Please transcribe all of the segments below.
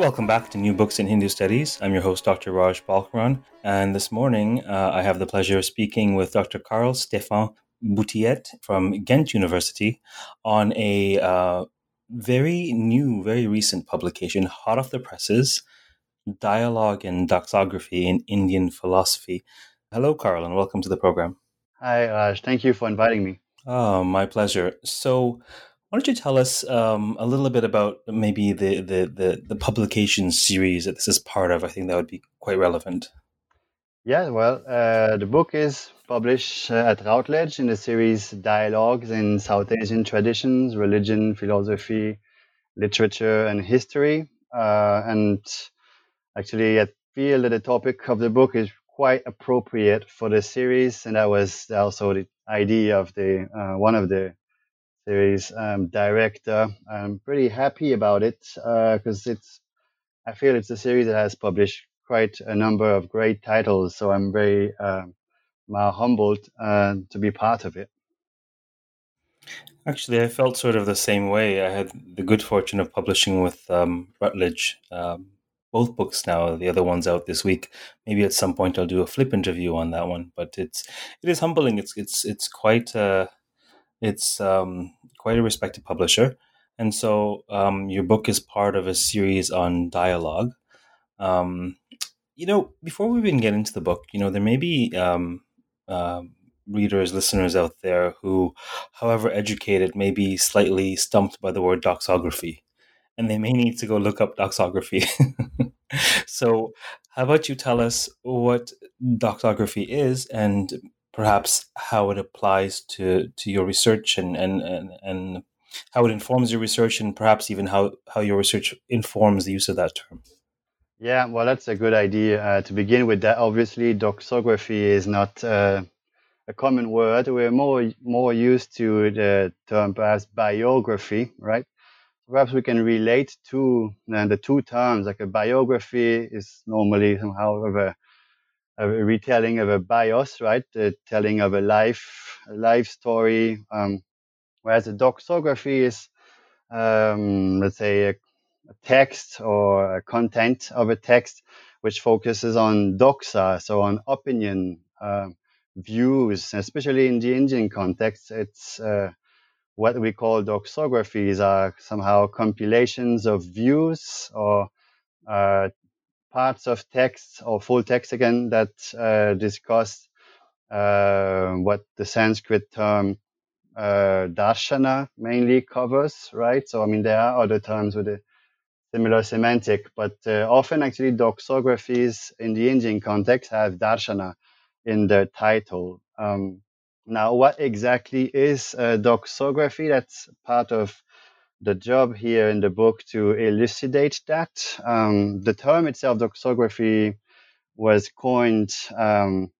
Welcome back to New Books in Hindu Studies. I'm your host, Dr. Raj Balkaran, and this morning uh, I have the pleasure of speaking with Dr. Carl Stefan Boutiet from Ghent University on a uh, very new, very recent publication, hot off the presses Dialogue and Doxography in Indian Philosophy. Hello, Karl, and welcome to the program. Hi, Raj. Thank you for inviting me. Oh, my pleasure. So, why don't you tell us um, a little bit about maybe the, the, the, the publication series that this is part of? I think that would be quite relevant. Yeah, well, uh, the book is published uh, at Routledge in the series Dialogues in South Asian Traditions, Religion, Philosophy, Literature, and History. Uh, and actually, I feel that the topic of the book is quite appropriate for the series, and that was also the idea of the uh, one of the series um, director. I'm pretty happy about it because uh, it's. I feel it's a series that has published quite a number of great titles, so I'm very uh, humbled uh, to be part of it. Actually, I felt sort of the same way. I had the good fortune of publishing with um, Routledge um, both books now. The other one's out this week. Maybe at some point I'll do a flip interview on that one. But it's it is humbling. It's it's it's quite uh, it's um, quite a respected publisher, and so um, your book is part of a series on dialogue. Um, you know, before we even get into the book, you know, there may be um, uh, readers, listeners out there who, however educated, may be slightly stumped by the word doxography and they may need to go look up doxography. so, how about you tell us what doxography is and perhaps how it applies to, to your research and, and, and, and how it informs your research and perhaps even how, how your research informs the use of that term? Yeah, well, that's a good idea. Uh, to begin with, that obviously doxography is not uh, a common word. We're more more used to the term perhaps biography, right? perhaps we can relate to uh, the two terms. Like a biography is normally somehow of a, a retelling of a bios, right? The telling of a life, a life story. Um, whereas a doxography is, um, let's say, a, a, text or a content of a text which focuses on doxa, so on opinion, uh, views, especially in the Indian context. It's uh, what we call doxographies are somehow compilations of views or uh, parts of texts or full text again that uh, discuss uh, what the Sanskrit term uh, darshana mainly covers, right? So, I mean, there are other terms with a similar semantic, but uh, often actually doxographies in the Indian context have darshana in the title. Um, now, what exactly is doxography? That's part of the job here in the book to elucidate that. Um, the term itself, doxography, was coined um,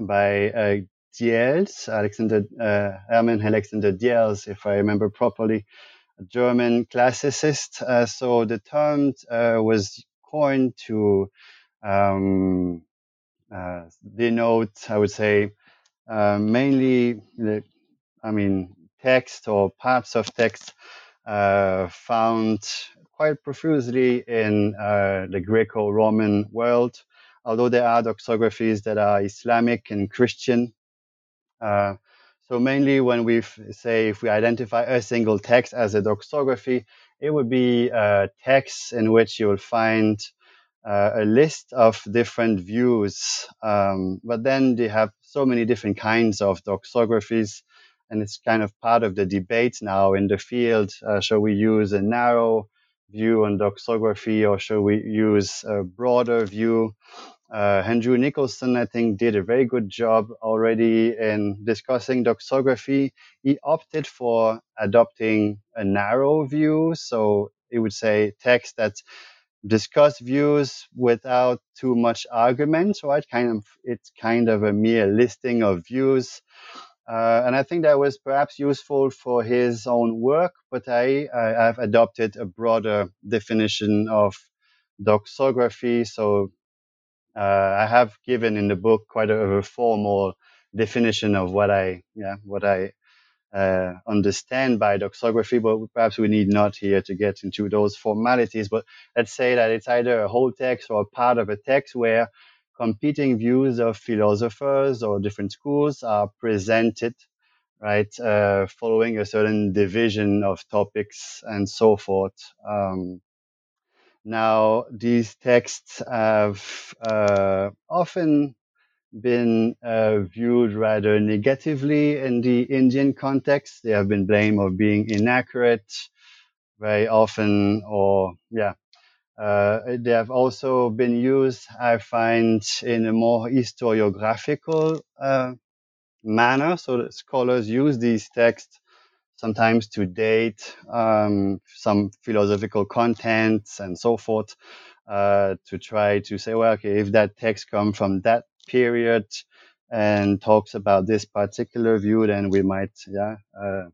by uh, Diels, Alexander uh, Hermann Alexander Diels, if I remember properly, a German classicist. Uh, so the term uh, was coined to um, uh, denote, I would say, uh, mainly, I mean, text or parts of text found quite profusely in uh, the Greco-Roman world, although there are doxographies that are Islamic and Christian. Uh, so mainly when we say if we identify a single text as a doxography, it would be a text in which you will find uh, a list of different views. Um, but then they have so many different kinds of doxographies, and it's kind of part of the debate now in the field. Uh, shall we use a narrow view on doxography, or shall we use a broader view? Uh, Andrew Nicholson, I think, did a very good job already in discussing doxography. He opted for adopting a narrow view, so he would say text that discuss views without too much argument, right? Kind of, it's kind of a mere listing of views. Uh, and I think that was perhaps useful for his own work, but I, I, have adopted a broader definition of doxography. So uh, I have given in the book quite a, a, formal definition of what I, yeah, what I uh, understand by doxography, but perhaps we need not here to get into those formalities. But let's say that it's either a whole text or a part of a text where competing views of philosophers or different schools are presented, right, uh, following a certain division of topics and so forth. Um, now, these texts have uh, often been uh, viewed rather negatively in the Indian context. They have been blamed of being inaccurate very often, or yeah. Uh, they have also been used, I find, in a more historiographical uh, manner. So scholars use these texts sometimes to date um, some philosophical contents and so forth uh, to try to say, well, okay, if that text comes from that period and talks about this particular view, then we might yeah uh,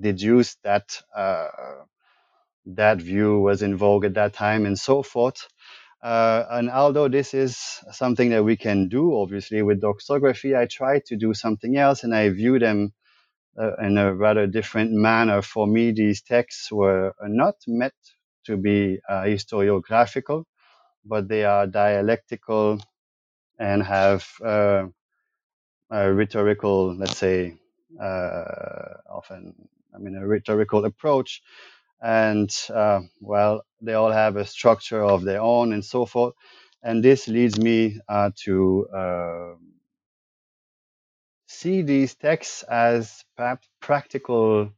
deduce that uh, that view was in vogue at that time and so forth. Uh, and although this is something that we can do, obviously with doxography, I try to do something else, and I view them uh, in a rather different manner. For me, these texts were not meant to be uh, historiographical, but they are dialectical and have uh, a rhetorical, let's say, uh, often, I mean, a rhetorical approach. And uh, well, they all have a structure of their own and so forth. And this leads me uh, to uh, see these texts as perhaps practical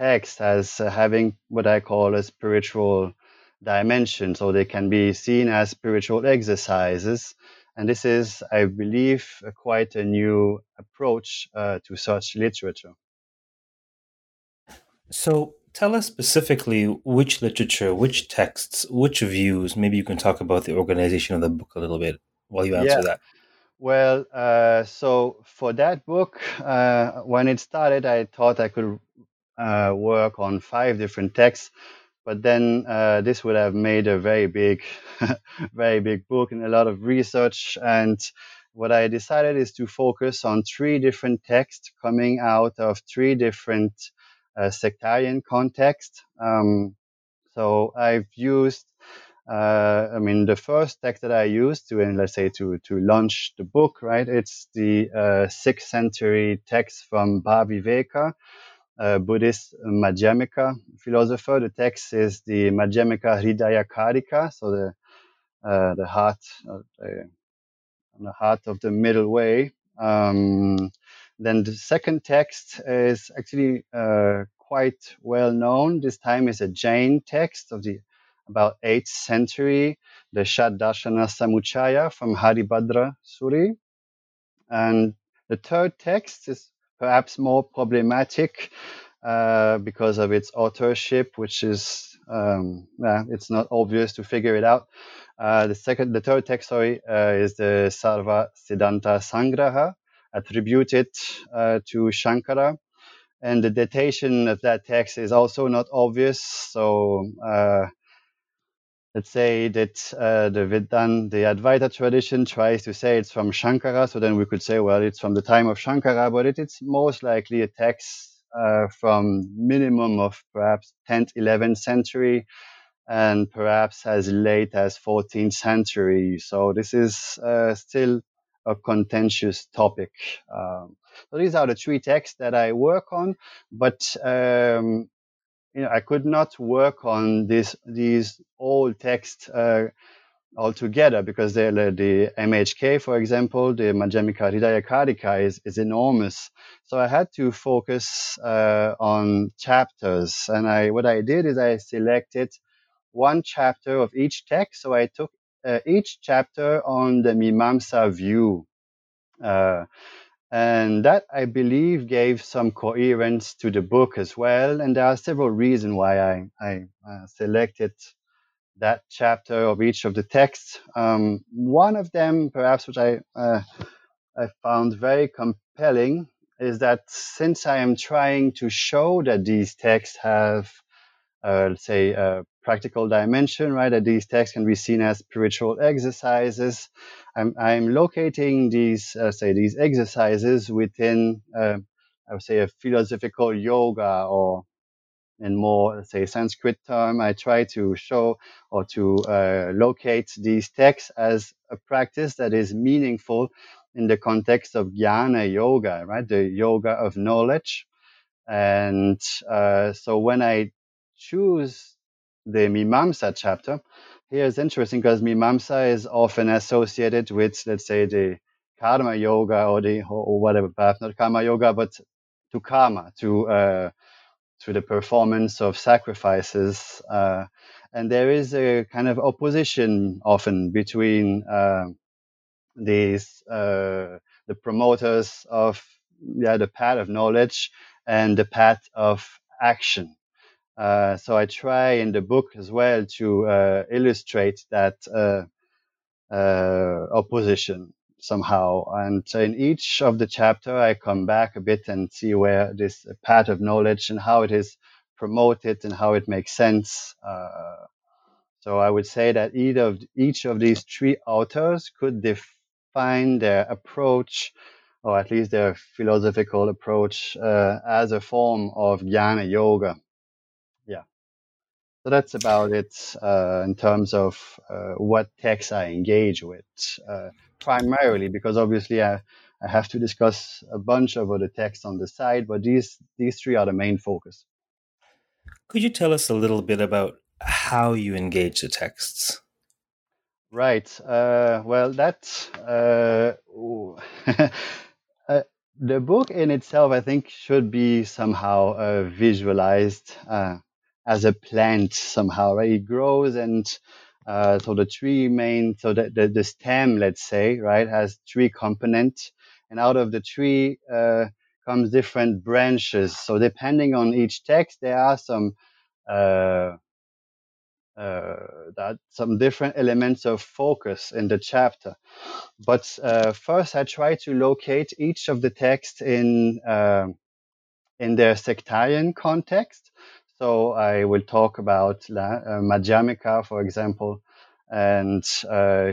texts, as having what I call a spiritual dimension. So they can be seen as spiritual exercises and this is, I believe, a quite a new approach uh, to such literature. So tell us specifically which literature, which texts, which views. Maybe you can talk about the organization of the book a little bit while you answer yeah. that. Well, uh, so for that book, uh, when it started, I thought I could uh, work on five different texts but then uh, this would have made a very big, very big book and a lot of research. And what I decided is to focus on three different texts coming out of three different sectarian context. Um, so I've used, uh, I mean, the first text that I used to, and let's say to to launch the book, right? It's the uh, sixth century text from Bhaviveka, uh, Buddhist Madhyamika philosopher. The text is the Madhyamika Hridaya Karika, so the uh, the heart, uh, the, the heart of the middle way. Um, then the second text is actually uh, quite well known. This time is a Jain text of the about 8th century, the Shaddarshana Samuchaya from Haribhadra Suri. And the third text is perhaps more problematic uh, because of its authorship, which is um, it's not obvious to figure it out. Uh, the second, the third text, sorry, uh, is the Sarva Siddhanta Sangraha, attributed uh, to Shankara, and the datation of that text is also not obvious. So uh, let's say that uh, the Vedan, the Advaita tradition tries to say it's from Shankara, so then we could say, well, it's from the time of Shankara, but it, it's most likely a text uh, from minimum of perhaps 10th, 11th century, and perhaps as late as 14th century. So this is uh, still a contentious topic. Um, so these are the three texts that I work on, but um, you know, I could not work on this these old texts uh, altogether because the, the MHK, for example, the Madhyamika Hridaya Karika is, is enormous. So I had to focus uh, on chapters, and I what I did is I selected one chapter of each text. So I took uh, each chapter on the Mimamsa view. Uh, and that, I believe, gave some coherence to the book as well. And there are several reasons why I, I uh, selected that chapter of each of the texts. Um, one of them, perhaps, which I, uh, I found very compelling, is that since I am trying to show that these texts have, uh, let's say, a practical dimension, right, that these texts can be seen as spiritual exercises, I'm, I'm locating these, uh, say, these exercises within uh, I would say, a philosophical yoga or in more, say, Sanskrit term, I try to show or to uh, locate these texts as a practice that is meaningful in the context of jnana yoga, right? The yoga of knowledge. And uh, so when I choose the Mimamsa chapter, here it's interesting because Mimamsa is often associated with, let's say, the karma yoga or the or whatever path, not karma yoga, but to karma, to uh, to the performance of sacrifices. Uh, and there is a kind of opposition often between uh, these uh, the promoters of yeah the path of knowledge and the path of action. Uh, so I try in the book as well to uh, illustrate that uh, opposition somehow. And in each of the chapter, I come back a bit and see where this path of knowledge and how it is promoted and how it makes sense. Uh, so I would say that each of each of these three authors could define their approach, or at least their philosophical approach, uh, as a form of jnana yoga. So that's about it uh, in terms of uh, what texts I engage with. Uh, primarily because obviously I, I have to discuss a bunch of other texts on the side, but these these three are the main focus. Could you tell us a little bit about how you engage the texts? Right. Uh, well, that uh, uh, the book in itself, I think, should be somehow uh, visualized uh, as a plant somehow. Right? It grows and uh, so the three main, so the, the, the, stem, let's say, right, has three components, and out of the tree uh, comes different branches. So depending on each text, there are some uh, uh that some different elements of focus in the chapter. But uh, first, I try to locate each of the texts in uh, in their sectarian context. So I will talk about La, uh, Madhyamika, for example, and uh,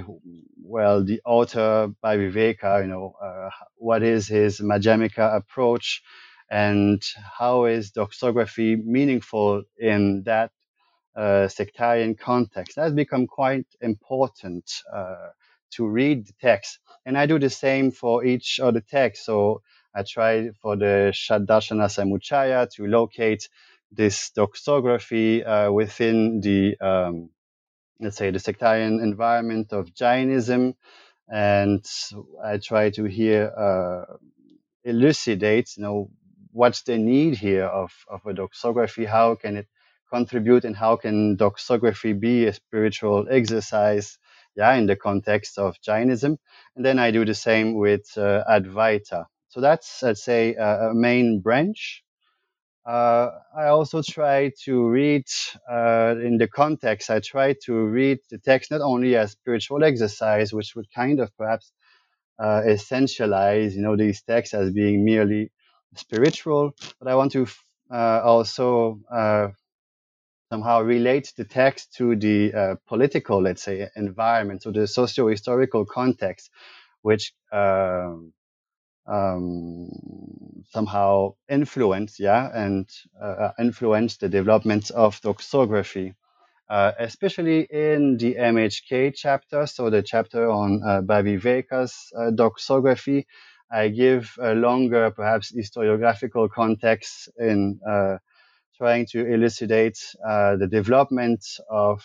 well, the author Bhaviveka, you know, uh, what is his Madhyamika approach, and how is doxography meaningful in that uh, sectarian context? That's become quite important uh, to read the text, and I do the same for each of the texts. So I try for the Shaddarshana Samuchaya to locate this doxography uh, within the, um, let's say, the sectarian environment of Jainism. And I try to here uh, elucidate, you know, what's the need here of, of a doxography? How can it contribute and how can doxography be a spiritual exercise? Yeah, in the context of Jainism. And then I do the same with uh, Advaita. So that's, let's say, a, a main branch uh, I also try to read uh, in the context. I try to read the text not only as spiritual exercise, which would kind of perhaps uh, essentialize, you know, these texts as being merely spiritual, but I want to uh, also uh, somehow relate the text to the uh, political, let's say, environment, so the socio-historical context, which um, um, somehow influence, yeah, and uh, uh, influence the development of doxography, uh, especially in the MHK chapter, so the chapter on uh, Bhaviveka's uh, doxography. I give a longer, perhaps historiographical context in uh, trying to elucidate the development of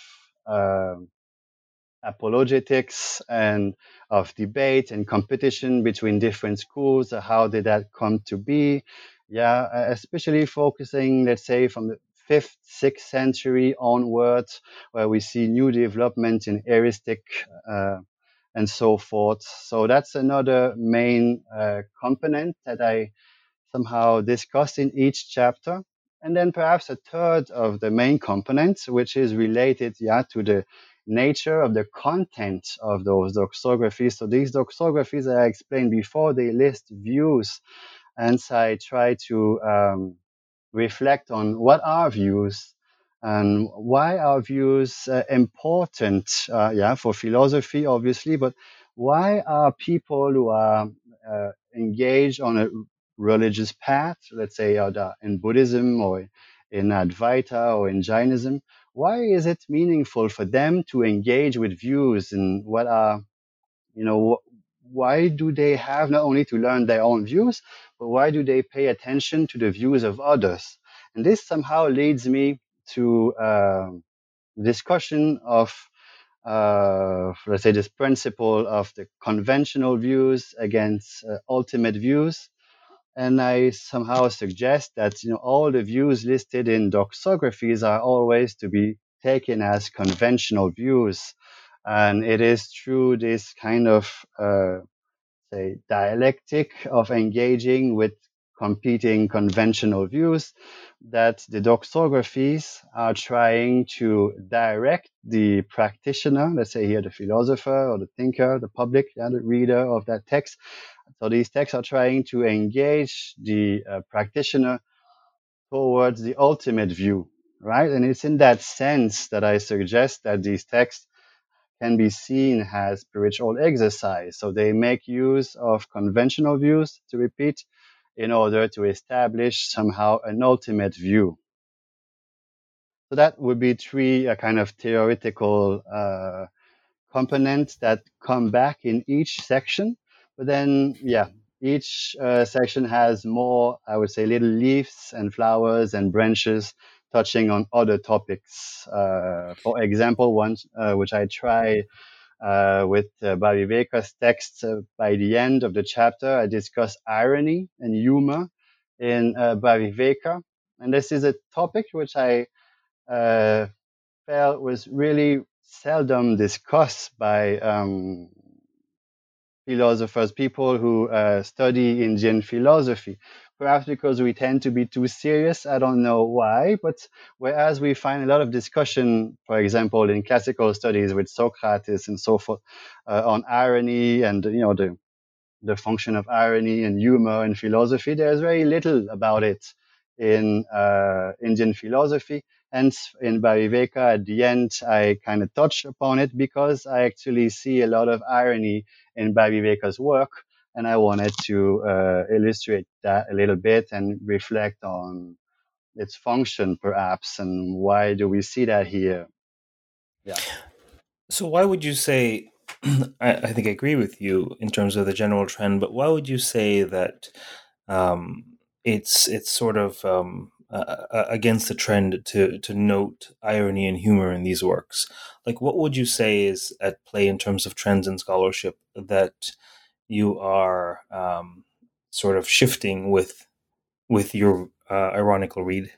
apologetics and of debate and competition between different schools. How did that come to be? Yeah, especially focusing, let's say, from the fifth, sixth century onwards, where we see new development in eristic uh, and so forth. So that's another main uh, component that I somehow discuss in each chapter. And then perhaps a third of the main components, which is related, yeah, to the nature of the content of those doxographies. So these doxographies that I explained before, they list views. And so I try to um, reflect on what are views and why are views uh, important, uh, yeah, for philosophy, obviously, but why are people who are uh, engaged on a religious path, let's say in Buddhism or in Advaita or in Jainism, why is it meaningful for them to engage with views and what are, you know, why do they have not only to learn their own views, but why do they pay attention to the views of others? And this somehow leads me to uh, discussion of, uh, let's say, this principle of the conventional views against uh, ultimate views. And I somehow suggest that you know all the views listed in doxographies are always to be taken as conventional views, and it is through this kind of uh, say dialectic of engaging with competing conventional views that the doxographies are trying to direct the practitioner, let's say here the philosopher or the thinker, the public, yeah, the reader of that text. So these texts are trying to engage the uh, practitioner towards the ultimate view, right? And it's in that sense that I suggest that these texts can be seen as spiritual exercise. So they make use of conventional views, to repeat, in order to establish somehow an ultimate view. So that would be three uh, kind of theoretical uh, components that come back in each section. But then, yeah, each uh, section has more, I would say, little leaves and flowers and branches touching on other topics. Uh, for example, one uh, which I try uh, with uh, Bhaviveka's text uh, by the end of the chapter, I discuss irony and humor in uh, Bhaviveka. And this is a topic which I uh, felt was really seldom discussed by um, philosophers, people who uh, study Indian philosophy. Perhaps because we tend to be too serious. I don't know why, but whereas we find a lot of discussion, for example, in classical studies with Socrates and so forth, uh, on irony and you know the the function of irony and humor in philosophy, there's very little about it in uh, Indian philosophy. And in Bhaviveka, at the end, I kind of touch upon it because I actually see a lot of irony in Bhaviveka's work. And I wanted to uh, illustrate that a little bit and reflect on its function, perhaps, and why do we see that here? Yeah. So, why would you say? I, I think I agree with you in terms of the general trend, but why would you say that um, it's it's sort of um, uh, against the trend to to note irony and humor in these works. Like, what would you say is at play in terms of trends in scholarship that you are um, sort of shifting with with your uh, ironical read?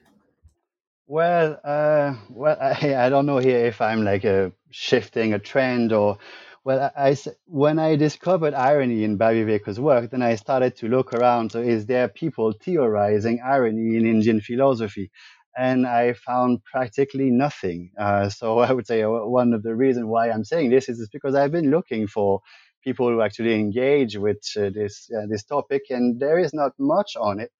Well, uh, well, I, I don't know here if I'm like a shifting a trend or well, I, I, when I discovered irony in Bhaviveka's work, then I started to look around. So, is there people theorizing irony in Indian philosophy? And I found practically nothing. Uh, so, I would say uh, one of the reasons why I'm saying this is, is because I've been looking for people who actually engage with uh, this uh, this topic, and there is not much on it.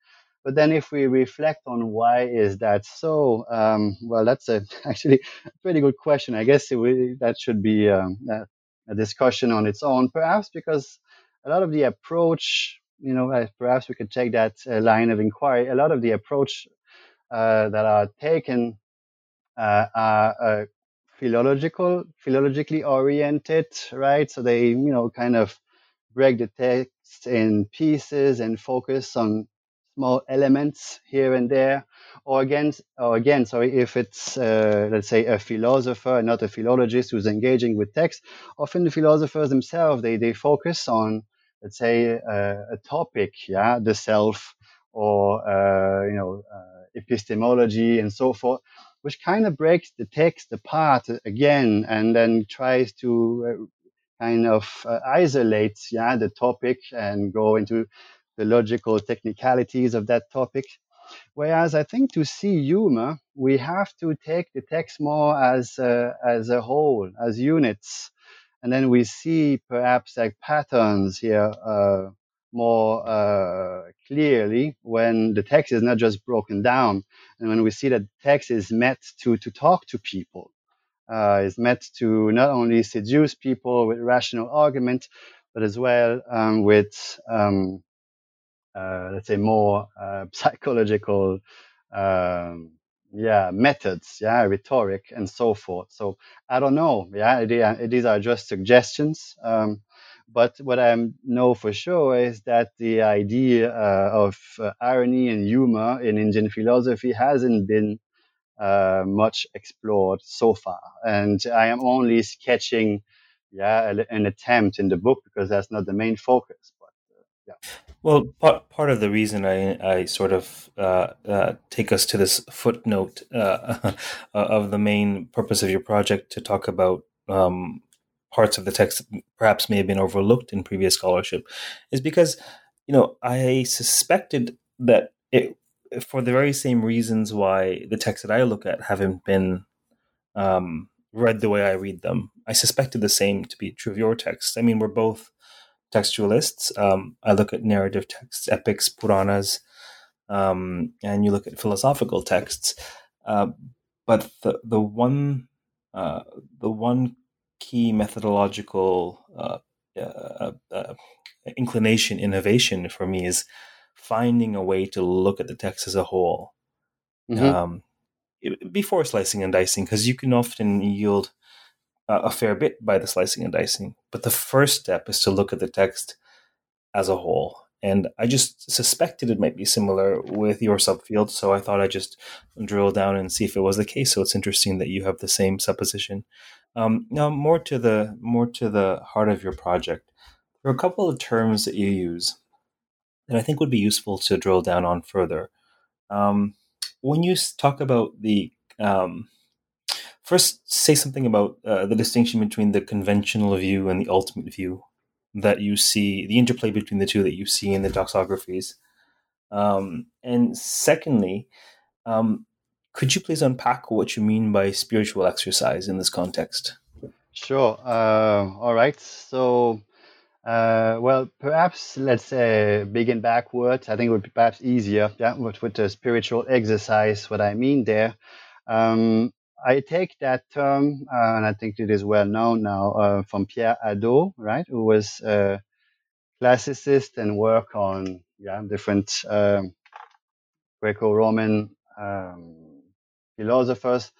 But then, if we reflect on why is that so, um, well, that's a, actually a pretty good question. I guess we, that should be um, uh, a discussion on its own, perhaps because a lot of the approach, you know, uh, perhaps we could take that uh, line of inquiry. A lot of the approach uh, that are taken uh, are philological, philologically oriented, right? So they, you know, kind of break the text in pieces and focus on small elements here and there or again or again sorry if it's uh, let's say a philosopher not a philologist who's engaging with text often the philosophers themselves they they focus on let's say uh, a topic yeah the self or uh, you know uh, epistemology and so forth which kind of breaks the text apart again and then tries to uh, kind of uh, isolate yeah the topic and go into the logical technicalities of that topic. Whereas I think to see humor, we have to take the text more as a, as a whole, as units, and then we see perhaps like patterns here uh, more uh, clearly when the text is not just broken down, and when we see that text is meant to to talk to people, uh, is meant to not only seduce people with rational argument, but as well um, with um, uh, let's say more uh, psychological um, yeah methods yeah rhetoric and so forth. So i don't know. Yeah these are just suggestions. Um, but what i know for sure is that the idea uh, of uh, irony and humor in indian philosophy hasn't been uh, much explored so far. And i am only sketching yeah an attempt in the book because that's not the main focus but uh, yeah. Well, part part of the reason I I sort of uh, uh, take us to this footnote of the main purpose of your project to talk about um, parts of the text perhaps may have been overlooked in previous scholarship is because you know I suspected that it for the very same reasons why the texts that I look at haven't been um, read the way I read them. I suspected the same to be true of your text. I mean, we're both textualists. Um, I look at narrative texts, epics, Puranas, um, and you look at philosophical texts. Uh, but the the one uh, the one key methodological uh, uh, uh, inclination innovation for me is finding a way to look at the text as a whole mm-hmm. um, before slicing and dicing because you can often yield a fair bit by the slicing and dicing. But the first step is to look at the text as a whole. And I just suspected it might be similar with your subfield, so I thought I'd just drill down and see if it was the case. So it's interesting that you have the same supposition. Um, now, more to the more to the heart of your project, there are a couple of terms that you use that I think would be useful to drill down on further. Um, when you talk about the um, First, say something about uh, the distinction between the conventional view and the ultimate view that you see, the interplay between the two that you see in the doxographies. Um, and secondly, um, could you please unpack what you mean by spiritual exercise in this context? Sure. Uh, all right. So, uh, well, perhaps let's say begin backwards. I think it would be perhaps easier, yeah, with, with the spiritual exercise. What I mean there, um, I take that term, uh, and I think it is well known now, uh, from Pierre Hadot, right, who was a classicist and work on yeah different um, Greco-Roman um, philosophers.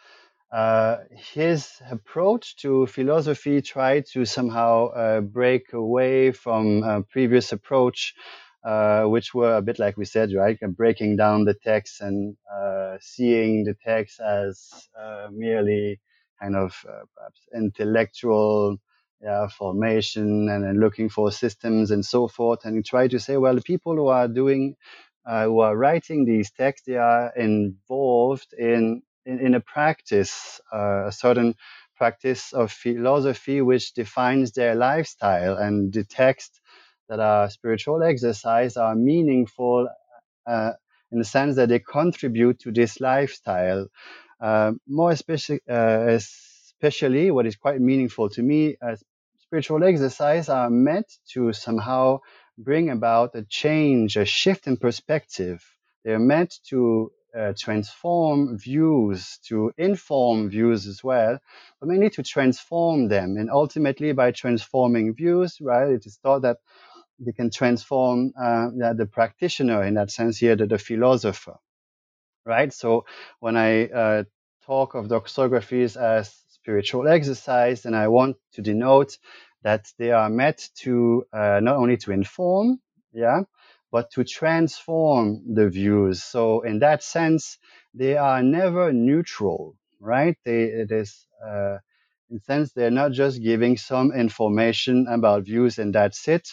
Uh, his approach to philosophy tried to somehow uh, break away from a previous approach uh, which were a bit like we said, right? Breaking down the text and uh, seeing the text as uh, merely kind of uh, perhaps intellectual yeah, formation and, and, looking for systems and so forth. And try to say, well, the people who are doing, uh, who are writing these texts, they are involved in, in, in a practice, a certain practice of philosophy which defines their lifestyle and the text that are spiritual exercise are meaningful uh, in the sense that they contribute to this lifestyle. Uh, more especially, uh, especially, what is quite meaningful to me, spiritual exercise are meant to somehow bring about a change, a shift in perspective. They're meant to uh, transform views, to inform views as well, but mainly to transform them. And ultimately, by transforming views, right, it is thought that they can transform uh, the, practitioner in that sense here, the, the philosopher, right? So when I uh, talk of doxographies as spiritual exercise, then I want to denote that they are meant to uh, not only to inform, yeah, but to transform the views. So in that sense, they are never neutral, right? They, it is, uh, in sense, they're not just giving some information about views and that's it,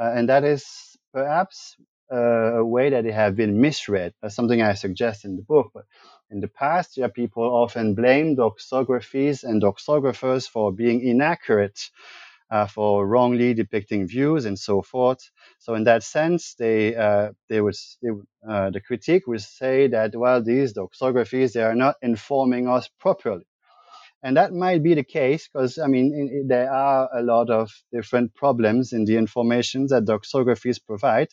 uh, and that is perhaps uh, a way that they have been misread. That's something I suggest in the book. But in the past, yeah, people often blame doxographies and doxographers for being inaccurate, uh, for wrongly depicting views and so forth. So in that sense, they uh, they they, uh, the critique would say that well, these doxographies they are not informing us properly. And that might be the case because, I mean, in, there are a lot of different problems in the information that doxographies provide.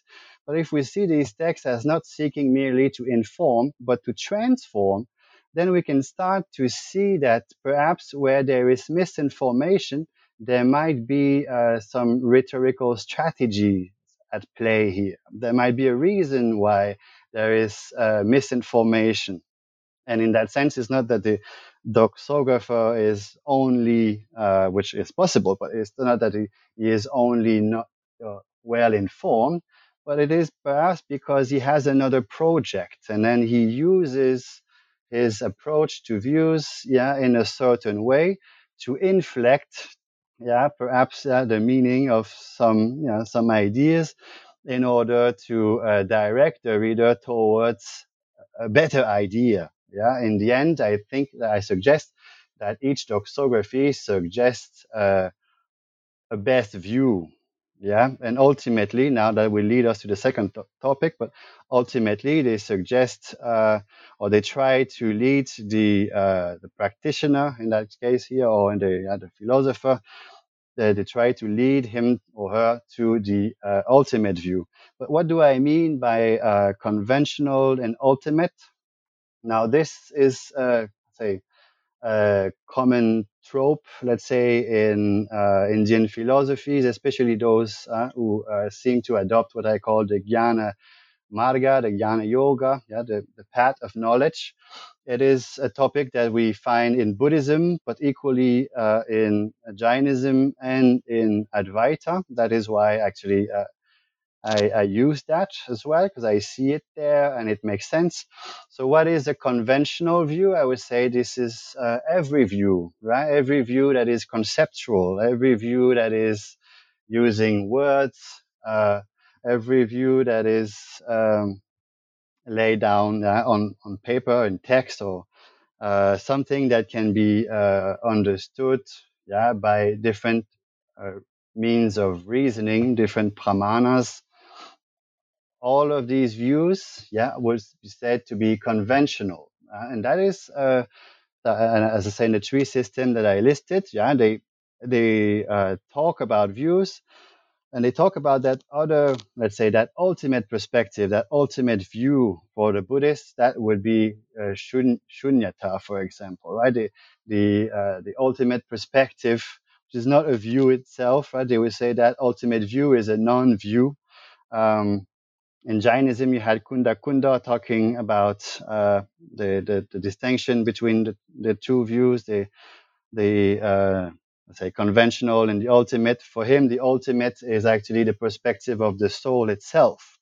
But if we see these texts as not seeking merely to inform, but to transform, then we can start to see that perhaps where there is misinformation, there might be uh, some rhetorical strategy at play here. There might be a reason why there is uh, misinformation. And in that sense, it's not that the doxographer is only, uh, which is possible, but it's not that he, is only not uh, well informed, but it is perhaps because he has another project and then he uses his approach to views, yeah, in a certain way to inflect, yeah, perhaps uh, the meaning of some, you know, some ideas in order to uh, direct the reader towards a better idea. Yeah, in the end, I think that I suggest that each doxography suggests uh, a best view. Yeah, and ultimately, now that will lead us to the second to- topic, but ultimately they suggest uh, or they try to lead the uh, the practitioner in that case here, or in the, uh, the philosopher, they, they try to lead him or her to the uh, ultimate view. But what do I mean by uh, conventional and ultimate? Now, this is, uh, say, a common trope, let's say, in uh, Indian philosophies, especially those uh, who uh, seem to adopt what I call the Jnana Marga, the Jnana Yoga, yeah, the, the path of knowledge. It is a topic that we find in Buddhism, but equally uh, in Jainism and in Advaita. That is why actually uh, I, I use that as well because I see it there and it makes sense. So, what is a conventional view? I would say this is uh, every view, right? Every view that is conceptual, every view that is using words, uh, every view that is um, laid down uh, on on paper in text or uh, something that can be uh, understood, yeah, by different uh, means of reasoning, different pramanas all of these views, yeah, would be said to be conventional, uh, and that is, uh, as I say, in the tree system that I listed, yeah, they they uh, talk about views, and they talk about that other, let's say, that ultimate perspective, that ultimate view for the Buddhists, that would be uh, shun, shunyata, for example, right? The the uh, the ultimate perspective, which is not a view itself, right? They would say that ultimate view is a non-view. Um, in Jainism, you had Kunda Kunda talking about uh, the, the, the distinction between the, the two views, the the uh, say conventional and the ultimate. For him, the ultimate is actually the perspective of the soul itself,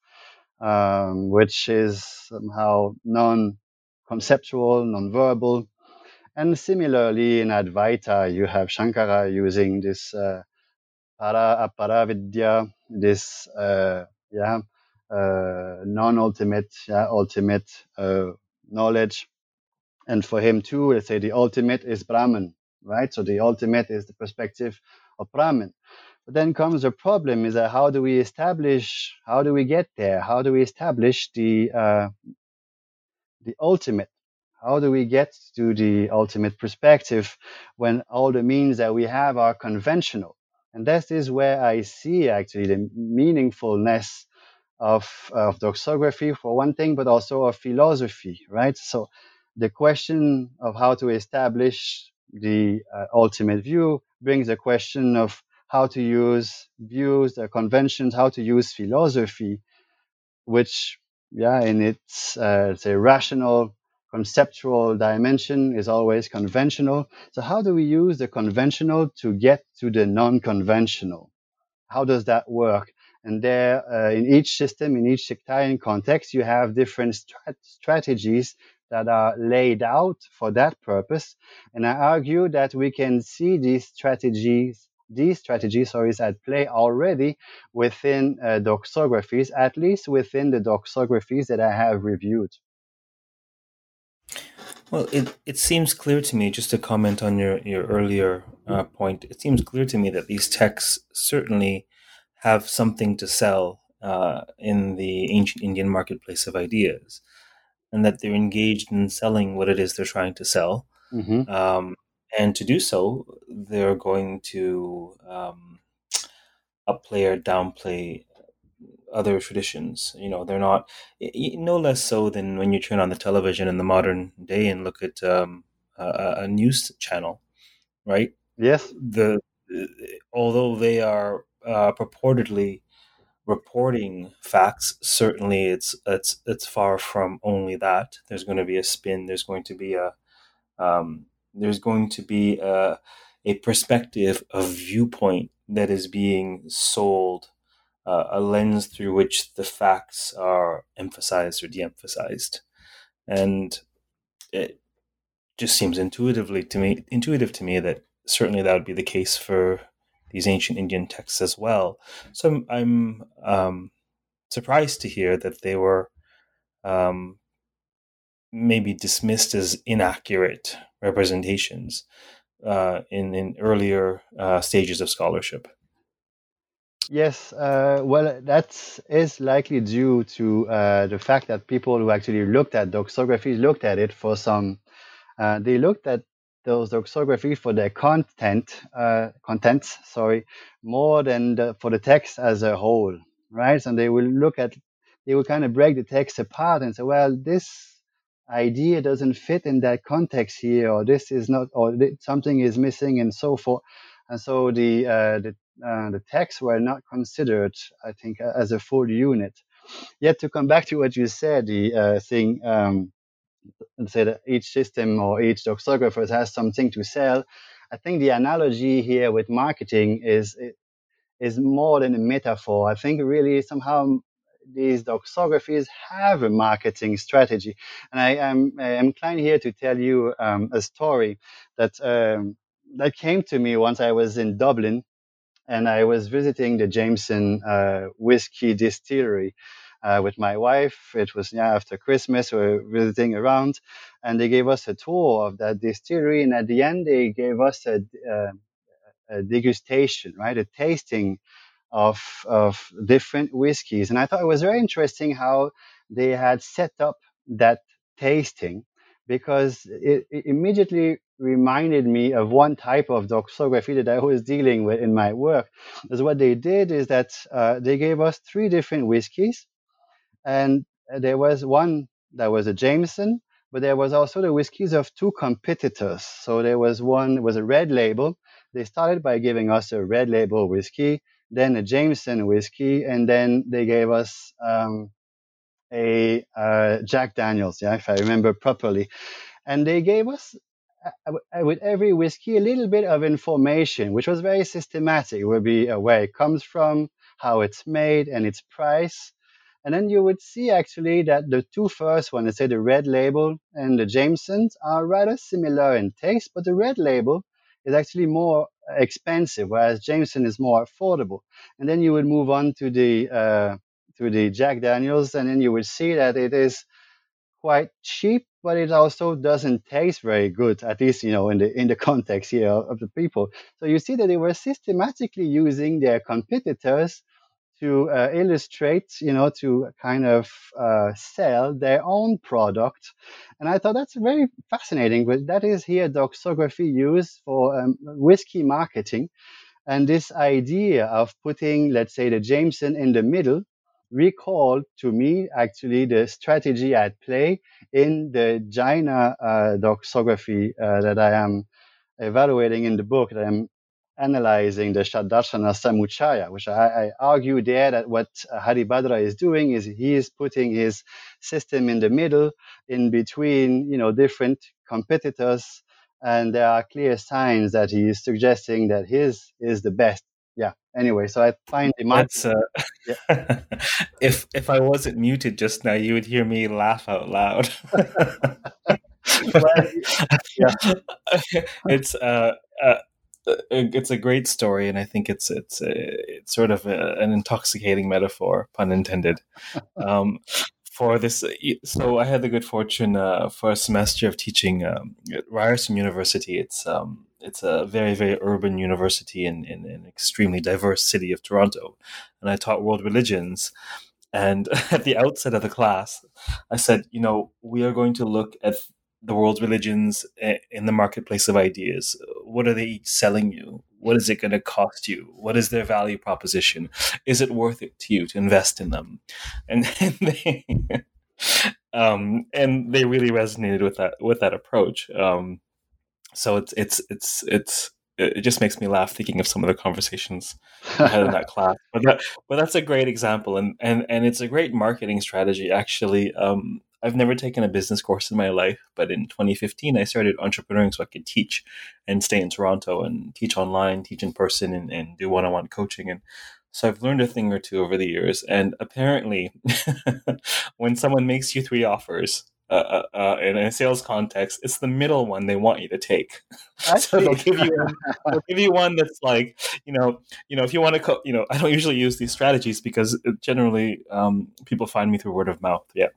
um, which is somehow non-conceptual, non-verbal. And similarly, in Advaita, you have Shankara using this uh, para aparavidya, this uh, yeah non-ultimate, yeah, ultimate uh, knowledge. And for him too, let's say the ultimate is Brahman, right? So the ultimate is the perspective of Brahman. But then comes a problem: is that how do we establish? How do we get there? How do we establish the uh, the ultimate? How do we get to the ultimate perspective when all the means that we have are conventional? And that is where I see actually the meaningfulness of, of doxography for one thing, but also of philosophy, right? So the question of how to establish the uh, ultimate view brings the question of how to use views, the conventions, how to use philosophy, which, yeah, in its, uh, say, rational, conceptual dimension is always conventional. So how do we use the conventional to get to the non-conventional? How does that work? And there, uh, in each system, in each sectarian context, you have different strat- strategies that are laid out for that purpose. And I argue that we can see these strategies, these strategies, sorry, at play already within uh, doxographies, at least within the doxographies that I have reviewed. Well, it, it seems clear to me, just to comment on your, your earlier uh, point, it seems clear to me that these texts certainly have something to sell uh, in the ancient Indian marketplace of ideas, and that they're engaged in selling what it is they're trying to sell. Mm-hmm. Um, and to do so, they're going to um, upplay or downplay other traditions. You know, they're not no less so than when you turn on the television in the modern day and look at um, a, a news channel, right? Yes. The although they are uh, purportedly reporting facts, certainly it's it's it's far from only that. There's going to be a spin. There's going to be a um, there's going to be a, a perspective, a viewpoint that is being sold, uh, a lens through which the facts are emphasized or de-emphasized, and it just seems intuitively to me intuitive to me that certainly that would be the case for these ancient Indian texts as well. So I'm, I'm um, surprised to hear that they were um, maybe dismissed as inaccurate representations uh, in in earlier uh, stages of scholarship. Yes, uh, well, that is likely due to uh, the fact that people who actually looked at doxography looked at it for some. Uh, they looked at those doxography for their content, uh, contents, sorry, more than the, for the text as a whole, right? And they will look at, they will kind of break the text apart and say, well, this idea doesn't fit in that context here, or this is not, or something is missing, and so forth. And so the uh, the uh, the texts were not considered, I think, as a full unit. Yet to come back to what you said, the uh, thing. Um, say that each system or each doxographer has something to sell. I think the analogy here with marketing is is more than a metaphor. I think really somehow these doxographies have a marketing strategy, and I am inclined here to tell you um, a story that um, that came to me once I was in Dublin, and I was visiting the Jameson uh, whiskey distillery uh, with my wife. It was yeah, after Christmas. We were visiting around, and they gave us a tour of that distillery. And at the end, they gave us a, uh, a degustation, right, a tasting of of different whiskeys. And I thought it was very interesting how they had set up that tasting because it, it, immediately reminded me of one type of doxography that I was dealing with in my work. Because what they did is that uh, they gave us three different whiskeys, and there was one that was a Jameson, but there was also the whiskies of two competitors. So there was one was a red label. They started by giving us a red label whiskey, then a Jameson whiskey, and then they gave us um, a uh, Jack Daniels, yeah, if I remember properly. And they gave us uh, uh, with every whiskey a little bit of information, which was very systematic. It would be uh, where it comes from, how it's made, and its price. And then you would see actually that the two first ones, let's say the red label and the Jamesons, are rather similar in taste, but the red label is actually more expensive, whereas Jameson is more affordable. And then you would move on to the uh, to the Jack Daniels, and then you would see that it is quite cheap, but it also doesn't taste very good, at least you know in the in the context here of the people. So you see that they were systematically using their competitors to uh, illustrate, you know, to kind of uh, sell their own product. And I thought that's very fascinating. But that is here doxography used for um, whiskey marketing. And this idea of putting, let's say, the Jameson in the middle recalled to me actually the strategy at play in the Jaina uh, doxography uh, that I am evaluating in the book that I'm analyzing the Shaddarshana Samuchaya, which I, I, argue there that what Haribhadra is doing is he is putting his system in the middle, in between, you know, different competitors, and there are clear signs that he is suggesting that his is the best. Yeah. Anyway, so I find the That's, uh, yeah. if if I wasn't muted just now, you would hear me laugh out loud. well, yeah. it's uh, uh it's a great story, and I think it's it's a, it's sort of a, an intoxicating metaphor, pun intended. Um, for this, so I had the good fortune uh, for a semester of teaching um, at Ryerson University. It's um, it's a very very urban university in, in, in an extremely diverse city of Toronto, and I taught world religions. And at the outset of the class, I said, you know, we are going to look at the world's religions eh, in the marketplace of ideas. What are they selling you? What is it going to cost you? What is their value proposition? Is it worth it to you to invest in them? And, and they, um, and they really resonated with that with that approach. Um, so it's it's it's it's it just makes me laugh thinking of some of the conversations I had in that class. But that, but that's a great example, and and and it's a great marketing strategy. Actually, um, I've never taken a business course in my life, but in 2015 I started entrepreneuring so I could teach and stay in Toronto and teach online, teach in person, and, and do one-on-one coaching. And so I've learned a thing or two over the years. And apparently, when someone makes you three offers uh, uh, uh, in a sales context, it's the middle one they want you to take. so they'll give you one, they'll give you one that's like you know you know if you want to co- you know I don't usually use these strategies because generally um, people find me through word of mouth. Yeah,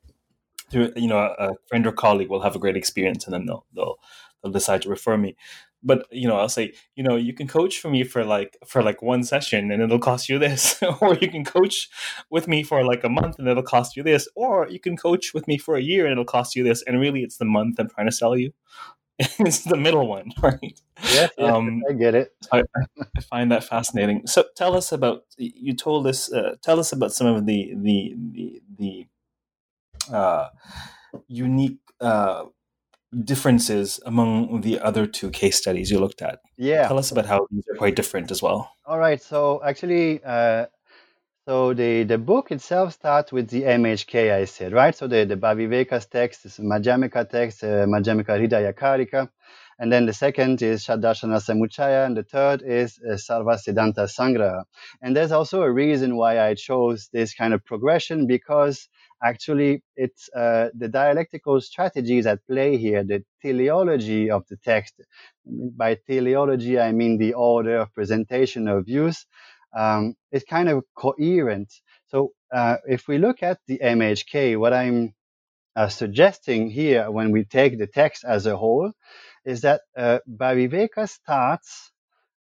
through you know a, a friend or colleague will have a great experience and then they'll they'll they'll decide to refer me. But you know i'll say you know you can coach for me for like for like one session and it'll cost you this. Or you can coach with me for like a month and it'll cost you this. Or you can coach with me for a year and it'll cost you this. And really it's the month i'm trying to sell you. It's the middle one right? Yeah, yeah um, i get it. I, I, find that fascinating. So tell us about you told us uh, tell us about some of the the the, the uh, unique uh, differences among the other two case studies you looked at. Yeah. Tell us about how these are quite different as well. All right. So actually, uh, so the, the book itself starts with the MHK, I said, right? So the, the Bhaviveka's text is Madhyamika text, uh, Madhyamika Hridaya Karika. And then the second is Shaddarshana Samuchaya, and the third is uh, Sarva Siddhanta Sangraha. And there's also a reason why I chose this kind of progression because actually it's uh, the dialectical strategies at play here, the teleology of the text. By teleology, I mean the order of presentation of views. Um, it's kind of coherent. So uh, if we look at the MHK, what I'm uh, suggesting here when we take the text as a whole is that uh, Bhaviveka starts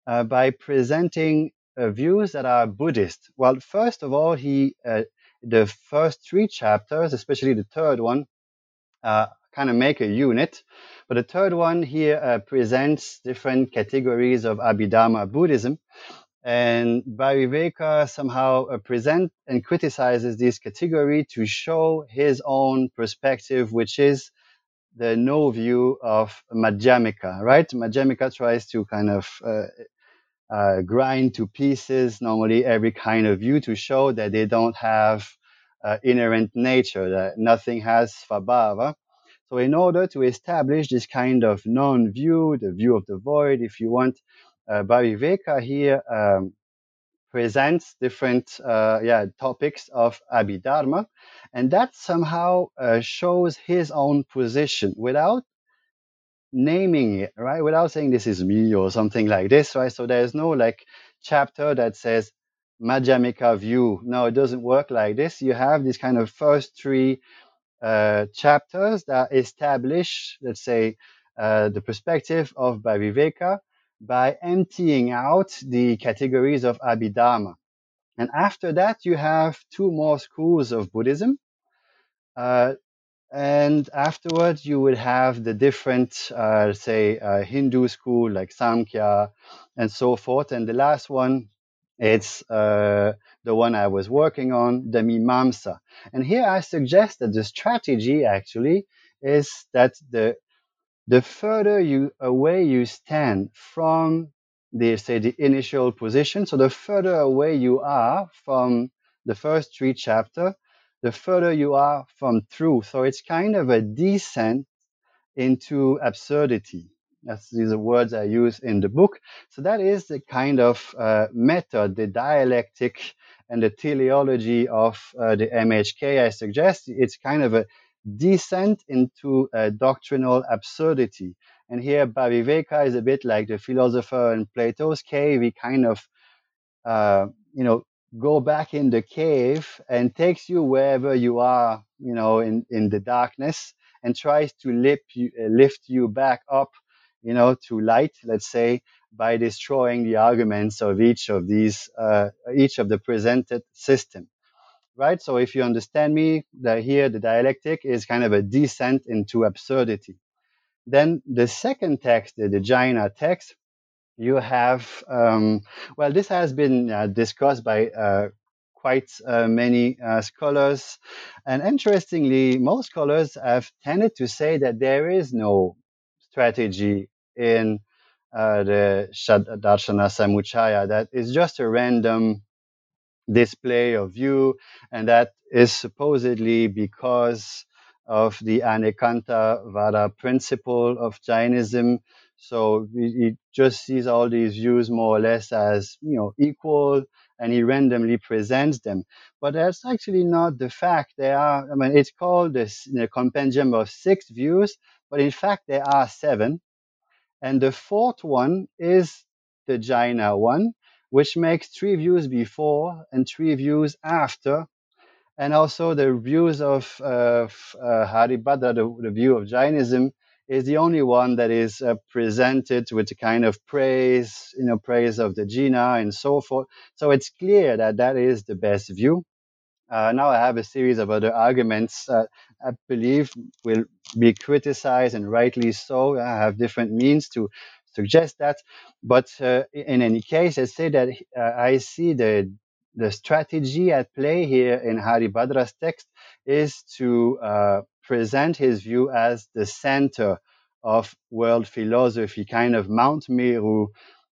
uh, by presenting uh, views that are Buddhist. Well, first of all, he uh, the first three chapters, especially the third one, uh, kind of make a unit. But the third one here uh, presents different categories of Abhidharma Buddhism. And Bhaviveka somehow uh, present and criticizes this category to show his own perspective, which is the no view of Madhyamika, right? Madhyamika tries to kind of uh, grind to pieces normally every kind of view to show that they don't have uh, inherent nature, that nothing has svabhava. So in order to establish this kind of non-view, the view of the void, if you want, uh, here um, presents different uh, yeah, topics of Abhidharma, and that somehow uh, shows his own position without naming it, right? Without saying this is me or something like this, right? So there's no like chapter that says Madhyamika view. No, it doesn't work like this. You have these kind of first three uh, chapters that establish, let's say, uh, the perspective of Bhaviveka by emptying out the categories of Abhidharma. And after that, you have two more schools of Buddhism. Uh, and afterwards, you would have the different, uh, say, uh, Hindu school like Samkhya and so forth. And the last one, it's uh, the one I was working on, the Mimamsa. And here I suggest that the strategy actually is that the the further you away you stand from the say the initial position, so the further away you are from the first three chapter, the further you are from truth. So it's kind of a descent into absurdity. That's these words I use in the book. So that is the kind of uh, method, the dialectic and the teleology of uh, the MHK I suggest. It's kind of a descent into a doctrinal absurdity. And here Bhaviveka is a bit like the philosopher in Plato's cave. He kind of, uh, you know, go back in the cave and takes you wherever you are, you know, in, in the darkness and tries to lift you, uh, lift you back up, you know, to light, let's say, by destroying the arguments of each of these, uh, each of the presented system. Right. So if you understand me, that here the dialectic is kind of a descent into absurdity. Then the second text, the, the Jaina text, you have, um, well, this has been uh, discussed by uh, quite uh, many uh, scholars. And interestingly, most scholars have tended to say that there is no strategy in uh, the Darshana Samuchaya, that is just a random display of view, and that is supposedly because of the Anekanta Vada principle of Jainism. So he just sees all these views more or less as you know equal, and he randomly presents them. But that's actually not the fact. They are. I mean, it's called this the compendium of six views, but in fact there are seven, and the fourth one is the Jaina one, which makes three views before and three views after and also the views of uh, uh, Haribhadra, the, the, view of Jainism, is the only one that is uh, presented with a kind of praise, you know, praise of the Jina and so forth. So it's clear that that is the best view. Uh, now I have a series of other arguments that I believe will be criticized and rightly so. I have different means to suggest that. But uh, in any case, I say that uh, I see the the strategy at play here in Haribhadra's text is to uh, present his view as the center of world philosophy, kind of Mount Meru,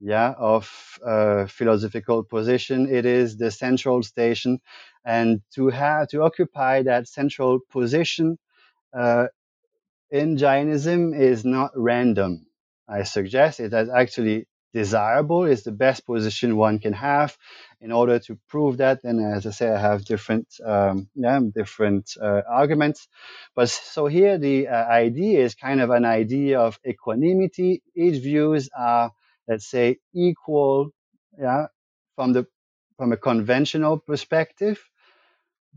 yeah, of uh, philosophical position. It is the central station, and to have to occupy that central position uh, in Jainism is not random. I suggest it is actually desirable is the best position one can have in order to prove that. And as i say i have different um, yeah different uh, arguments. But so here the uh, idea is kind of an idea of equanimity. Each views are let's say equal yeah from the from a conventional perspective.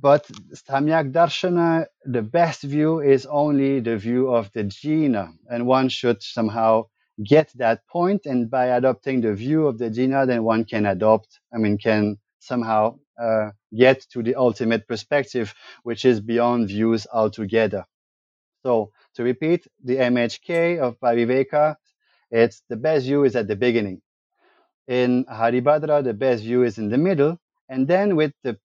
But Samyak Darshana, the best view is only the view of the Jina, and one should somehow get that point and by adopting the view of the Jina, then one can adopt i mean can somehow uh, get to the ultimate perspective which is beyond views altogether. So to repeat the mhk of Bhaviveka, it's the best view is at the beginning. In haribhadra the best view is in the middle and then with the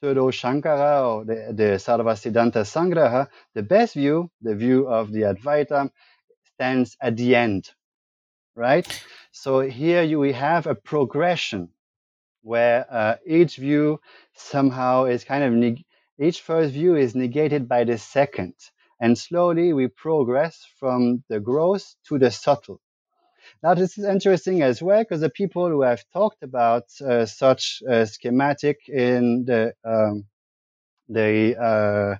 pseudo shankara or the, the sangraha the best view the view of the advaita stands at the end right? So here you, we have a progression where uh, each view somehow is kind of neg- each first view is negated by the second, and slowly we progress from the gross to the subtle. Now this is interesting as well because the people who have talked about uh, such a schematic in the um, the uh,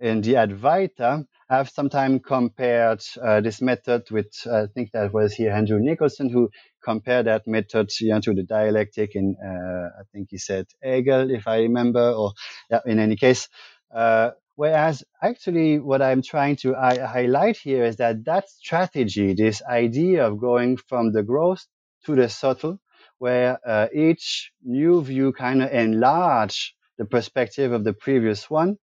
in the Advaita have sometimes compared uh, this method with, I think that was here Andrew Nicholson, who compared that method you know, to the dialectic in, uh, I think he said Hegel, if I remember, or yeah, in any case. Uh, whereas actually what I'm trying to I- highlight here is that that strategy, this idea of going from the gross to the subtle, where uh, each new view kind of enlarge the perspective of the previous one,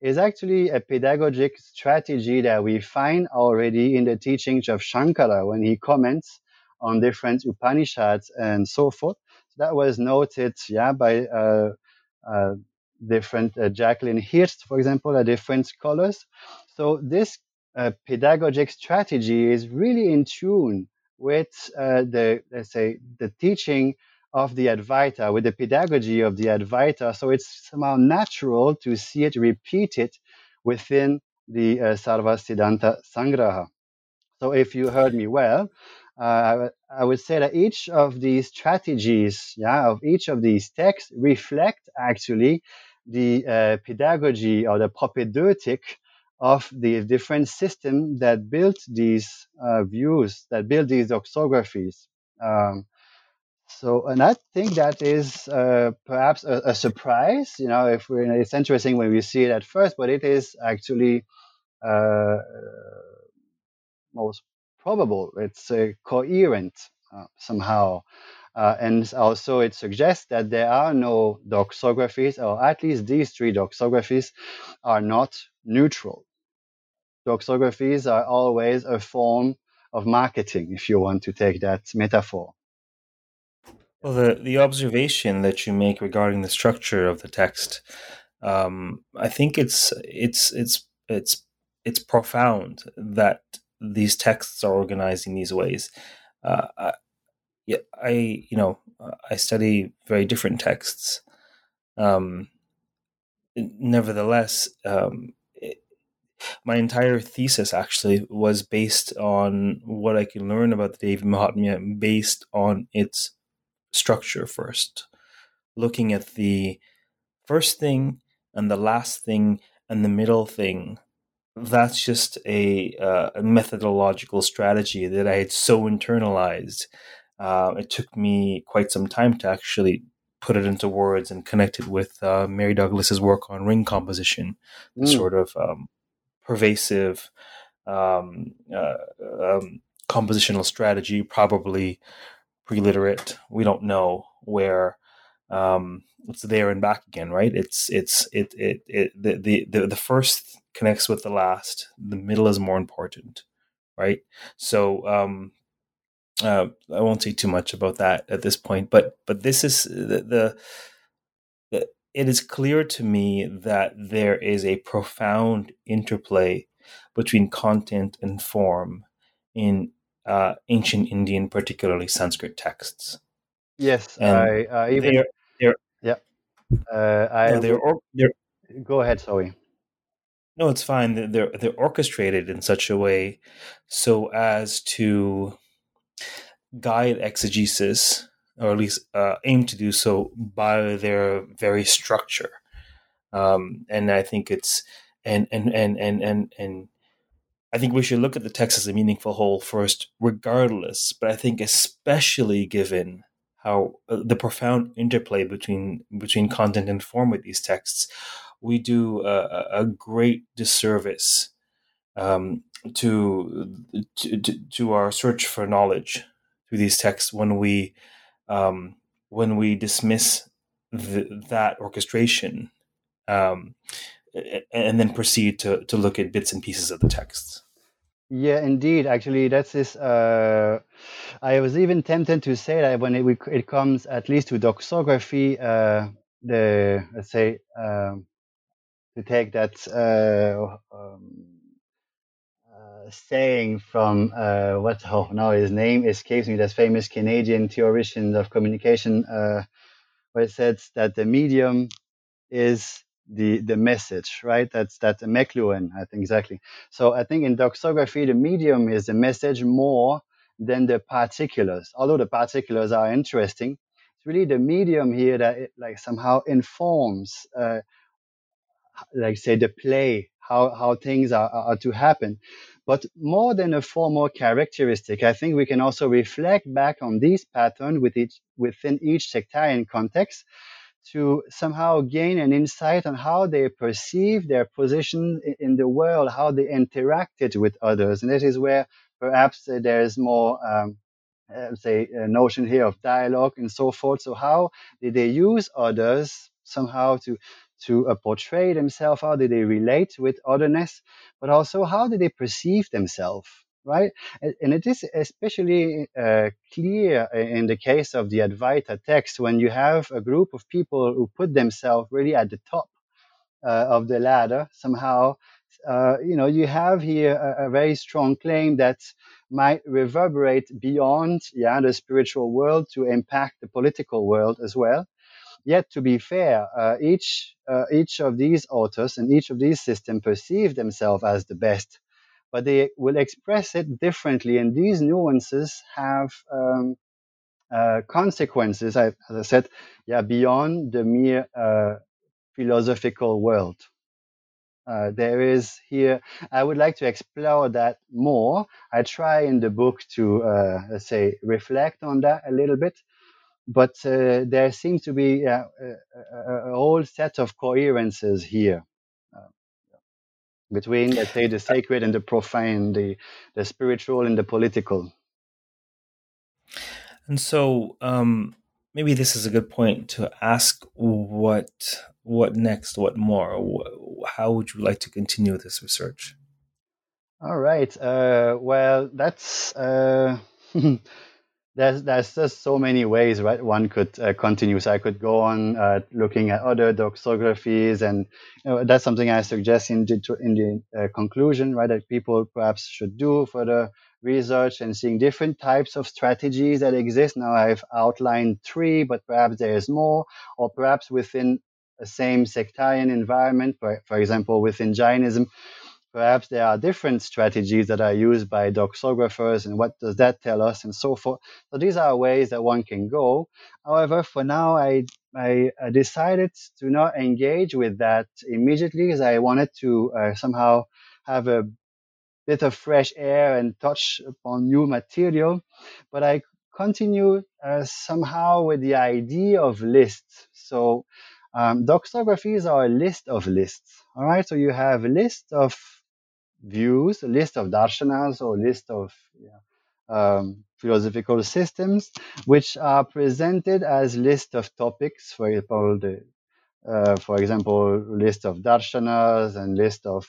is actually a pedagogic strategy that we find already in the teachings of Shankara when he comments on different Upanishads and so forth. That was noted, yeah, by uh, uh, different uh, Jacqueline Hirst, for example, a different scholars. So this uh, pedagogic strategy is really in tune with uh, the let's say the teaching of the Advaita, with the pedagogy of the Advaita. So it's somehow natural to see it repeated within the uh, Sarva Siddhanta Sangraha. So if you heard me well, uh, I would say that each of these strategies, yeah, of each of these texts reflect actually the uh, pedagogy or the propedeutic of the different systems that built these uh, views, that built these doxographies. Um, so, and I think that is uh, perhaps a, a, surprise. You know, if we're, it's interesting when we see it at first, but it is actually uh, most probable. It's uh, coherent uh, somehow. Uh, and also, it suggests that there are no doxographies, or at least these three doxographies are not neutral. Doxographies are always a form of marketing, if you want to take that metaphor. Well, the, the observation that you make regarding the structure of the text, um, I think it's it's it's it's it's profound that these texts are organized in these ways. uh, I, yeah, I you know I study very different texts. Um, nevertheless, um, it, my entire thesis actually was based on what I can learn about the Devi Mahatmya based on its structure first, looking at the first thing and the last thing and the middle thing. That's just a, uh, a methodological strategy that I had so internalized. Uh, it took me quite some time to actually put it into words and connect it with uh, Mary Douglas's work on ring composition, the mm. sort of um, pervasive um, uh, um, compositional strategy, probably pre-literate. We don't know where um, it's there and back again, right? It's it's it it, it the, the the first connects with the last. The middle is more important, right? So um, uh, I won't say too much about that at this point, but but this is the, the, the it is clear to me that there is a profound interplay between content and form in uh, ancient Indian, particularly Sanskrit texts. Yes, and I, I even they're, they're, yeah. Uh, I no, they're, they're, go ahead, sorry. No, it's fine. They're they're orchestrated in such a way so as to guide exegesis, or at least uh, aim to do so by their very structure. Um, and I think it's and and and and and and I think we should look at the text as a meaningful whole first, regardless. But I think especially given how uh, the profound interplay between between content and form with these texts, we do a, a great disservice um, to, to, to our search for knowledge through these texts when we um, when we dismiss the, that orchestration um, and then proceed to, to look at bits and pieces of the texts. Yeah, indeed. Actually, that's this. Uh, I was even tempted to say that when it, it comes at least to doxography, uh, the let's say um, to take that uh, um, saying from uh, what oh now his name escapes me that famous Canadian theoretician of communication uh, where it says that the medium is the the message right? That's that McLuhan I think exactly. So I think in doxography the medium is the message more than the particulars. Although the particulars are interesting it's really the medium here that it, like somehow informs uh, like say the play how, how things are, are to happen. But more than a formal characteristic, I think we can also reflect back on these patterns with each, within each sectarian context to somehow gain an insight on how they perceive their position in the world, how they interacted with others. And that is where perhaps uh, there is more, um, uh, say, a notion here of dialogue and so forth. So, how did they use others somehow to to uh, portray themselves? How do they relate with otherness? But also, how do they perceive themselves? Right, and it is especially uh, clear in the case of the Advaita text when you have a group of people who put themselves really at the top uh, of the ladder. Somehow, uh, you know, you have here a, a, very strong claim that might reverberate beyond, yeah, the spiritual world to impact the political world as well. Yet, to be fair, uh, each uh, each of these authors and each of these systems perceive themselves as the best, but they will express it differently, and these nuances have um, uh, consequences. As I said, yeah, beyond the mere uh, philosophical world. Uh, there is here, I would like to explore that more. I try in the book to, uh, let's say, reflect on that a little bit but uh, there seems to be a, a, whole set of coherences here between, let's say, the sacred and the profane, the, the spiritual and the political. And so, um, maybe this is a good point to ask what what next, what more, how would you like to continue this research? All right. Uh, well, that's uh, there's there's just so many ways right one could uh, continue so i could go on uh, looking at other doxographies and you know, that's something i suggest in the in the uh, conclusion right that people perhaps should do for the research and seeing different types of strategies that exist. Now I've outlined three, but perhaps there's more, or perhaps within a same sectarian environment, for, for example, within Jainism, perhaps there are different strategies that are used by doxographers and what does that tell us and so forth. So these are ways that one can go. However, for now, I, I decided to not engage with that immediately because I wanted to uh, somehow have a bit of fresh air and touch upon new material. But I continue uh, somehow with the idea of lists. So um, doxographies are a list of lists. All right, so you have a list of views, a list of darshanas or list of um, philosophical systems, which are presented as list of topics. For example, the, uh, for example, list of darshanas and list of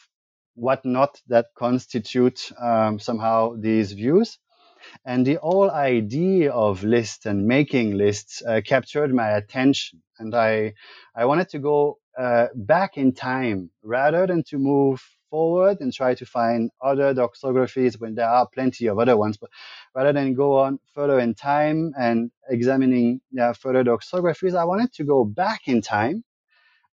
whatnot that constitute um, somehow these views. And the whole idea of lists and making lists uh, captured my attention. And I, I wanted to go uh, back in time rather than to move forward and try to find other doxographies when there are plenty of other ones. But rather than go on further in time and examining yeah, further doxographies, I wanted to go back in time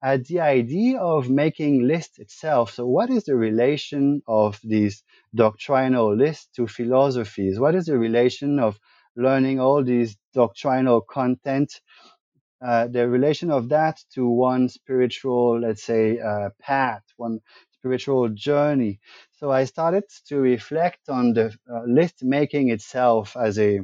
at the idea of making lists itself. So, what is the relation of these doctrinal lists to philosophies? What is the relation of learning all these doctrinal content? Uh, the relation of that to one spiritual, let's say, uh, path, one spiritual journey. So I started to reflect on the uh, list making itself as a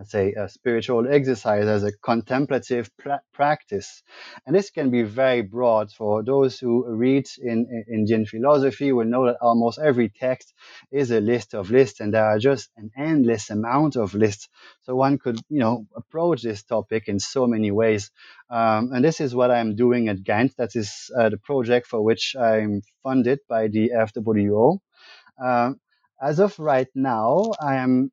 let's say a spiritual exercise as a contemplative pra- practice. And this can be very broad for those who read in, in indian philosophy will know that almost every text is a list of lists and there are just an endless amount of lists. So one could you know approach this topic in so many ways. Um, and this is what i'm doing at Ghent. that is uh, the project for which i'm funded by the fwo um, as of right now, I am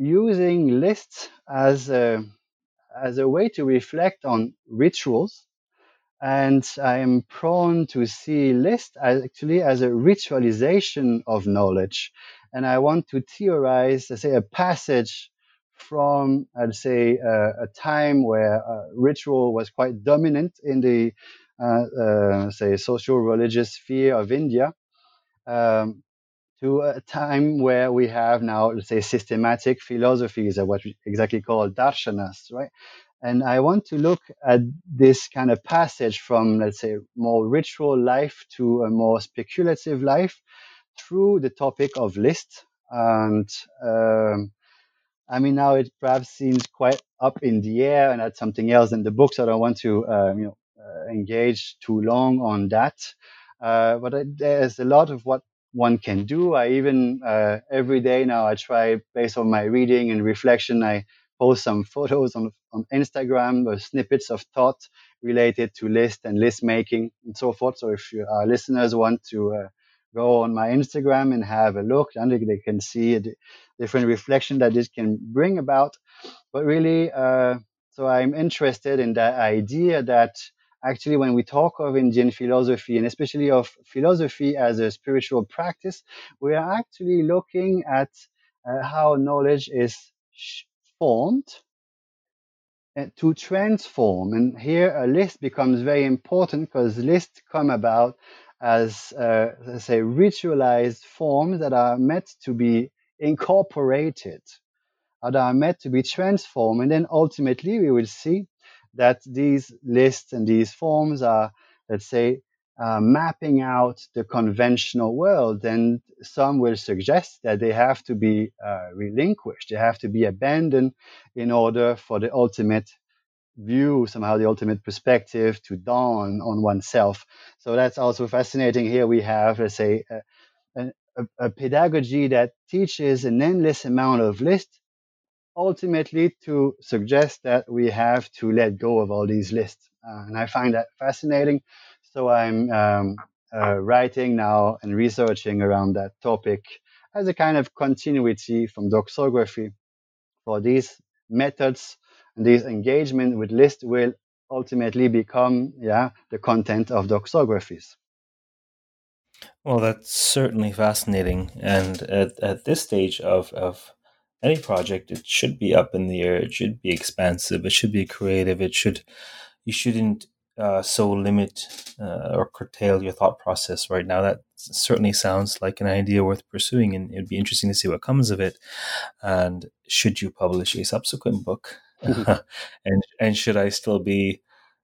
using lists as a, as a way to reflect on rituals. And I am prone to see lists actually as a ritualization of knowledge. And I want to theorize, let's say, a passage from, I'd say, uh, a time where uh, ritual was quite dominant in the, uh, uh say, social religious sphere of India. Um, to a time where we have now, let's say, systematic philosophies, or what we exactly call darshanas, right? And I want to look at this kind of passage from, let's say, more ritual life to a more speculative life through the topic of list. And um, I mean, now it perhaps seems quite up in the air, and that's something else in the book. So I don't want to, uh, you know, uh, engage too long on that. Uh, but there's a lot of what one can do. I even uh, every day now I try based on my reading and reflection. I post some photos on on Instagram or snippets of thought related to list and list making and so forth. So if our listeners want to uh, go on my Instagram and have a look, and they can see different reflection that this can bring about. But really, uh, so I'm interested in that idea that actually when we talk of Indian philosophy and especially of philosophy as a spiritual practice, we are actually looking at uh, how knowledge is formed uh, to transform. And here a list becomes very important because lists come about as, uh, let's say, ritualized forms that are meant to be incorporated, that are meant to be transformed. And then ultimately we will see that these lists and these forms are, let's say, uh, mapping out the conventional world, and some will suggest that they have to be uh, relinquished, they have to be abandoned in order for the ultimate view, somehow the ultimate perspective to dawn on oneself. So that's also fascinating. Here we have, let's say, a, a, a pedagogy that teaches an endless amount of lists ultimately to suggest that we have to let go of all these lists. Uh, and I find that fascinating. So I'm um, uh, writing now and researching around that topic as a kind of continuity from doxography for these methods and this engagement with lists will ultimately become yeah the content of doxographies Well, that's certainly fascinating. And at, at this stage of, of any project, it should be up in the air. It should be expansive. It should be creative. It should, you shouldn't uh, so limit uh, or curtail your thought process right now. That certainly sounds like an idea worth pursuing, and it'd be interesting to see what comes of it. And should you publish a subsequent book, and and should I still be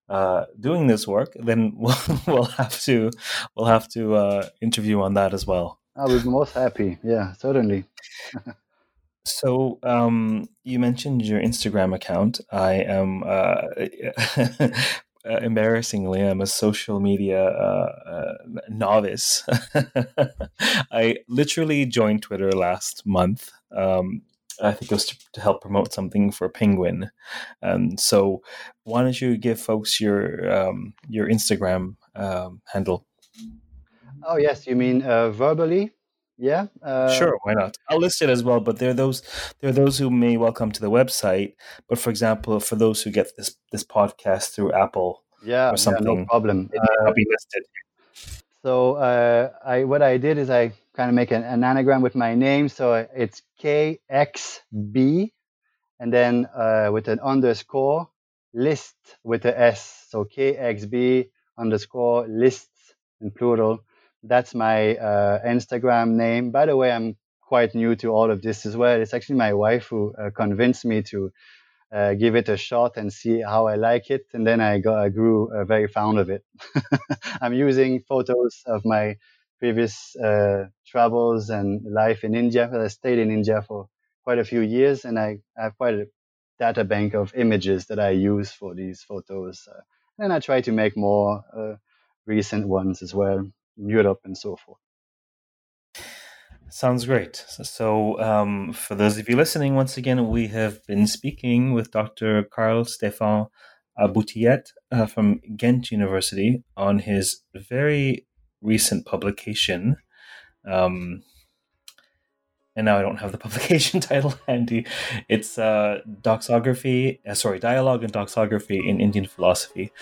uh, doing this work, then we'll, we'll have to we'll have to uh, interview on that as well. I'll be most happy. Yeah, certainly. so um, you mentioned your Instagram account. I am uh, uh, embarrassingly, I'm a social media uh, uh, novice. I literally joined Twitter last month. Um, I think it was to, to, help promote something for Penguin. And so, why don't you give folks your um, your Instagram um, handle? Oh yes, you mean uh, verbally? Yeah. Uh, sure, why not? I'll list it as well. But there are those there are those who may well come to the website. But for example, for those who get this this podcast through Apple, yeah, or something, yeah, no problem. It uh, be listed. So uh, I what I did is I kind of make an, an, anagram with my name. So it's KXB, and then uh, with an underscore list with a S. So KXB underscore lists in plural that's my uh, Instagram name. By the way, I'm quite new to all of this as well. It's actually my wife who uh, convinced me to uh, give it a shot and see how I like it. And then I, got, I grew uh, very fond of it. I'm using photos of my previous uh, travels and life in India. I stayed in India for quite a few years and I have quite a data bank of images that I use for these photos. Uh, and I try to make more recent ones as well. Europe and so forth. Sounds great. So, um, for those of you listening, once again, we have been speaking with Dr. Carl Stefan Boutillet uh, from Ghent University on his very recent publication. Um, and now I don't have the publication title handy. It's uh, doxography, uh, sorry, dialogue and doxography in Indian philosophy.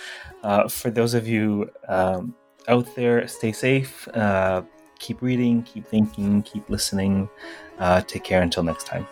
Uh, for those of you um, out there. Stay safe. Uh, keep reading, keep thinking, keep listening. Uh, take care until next time.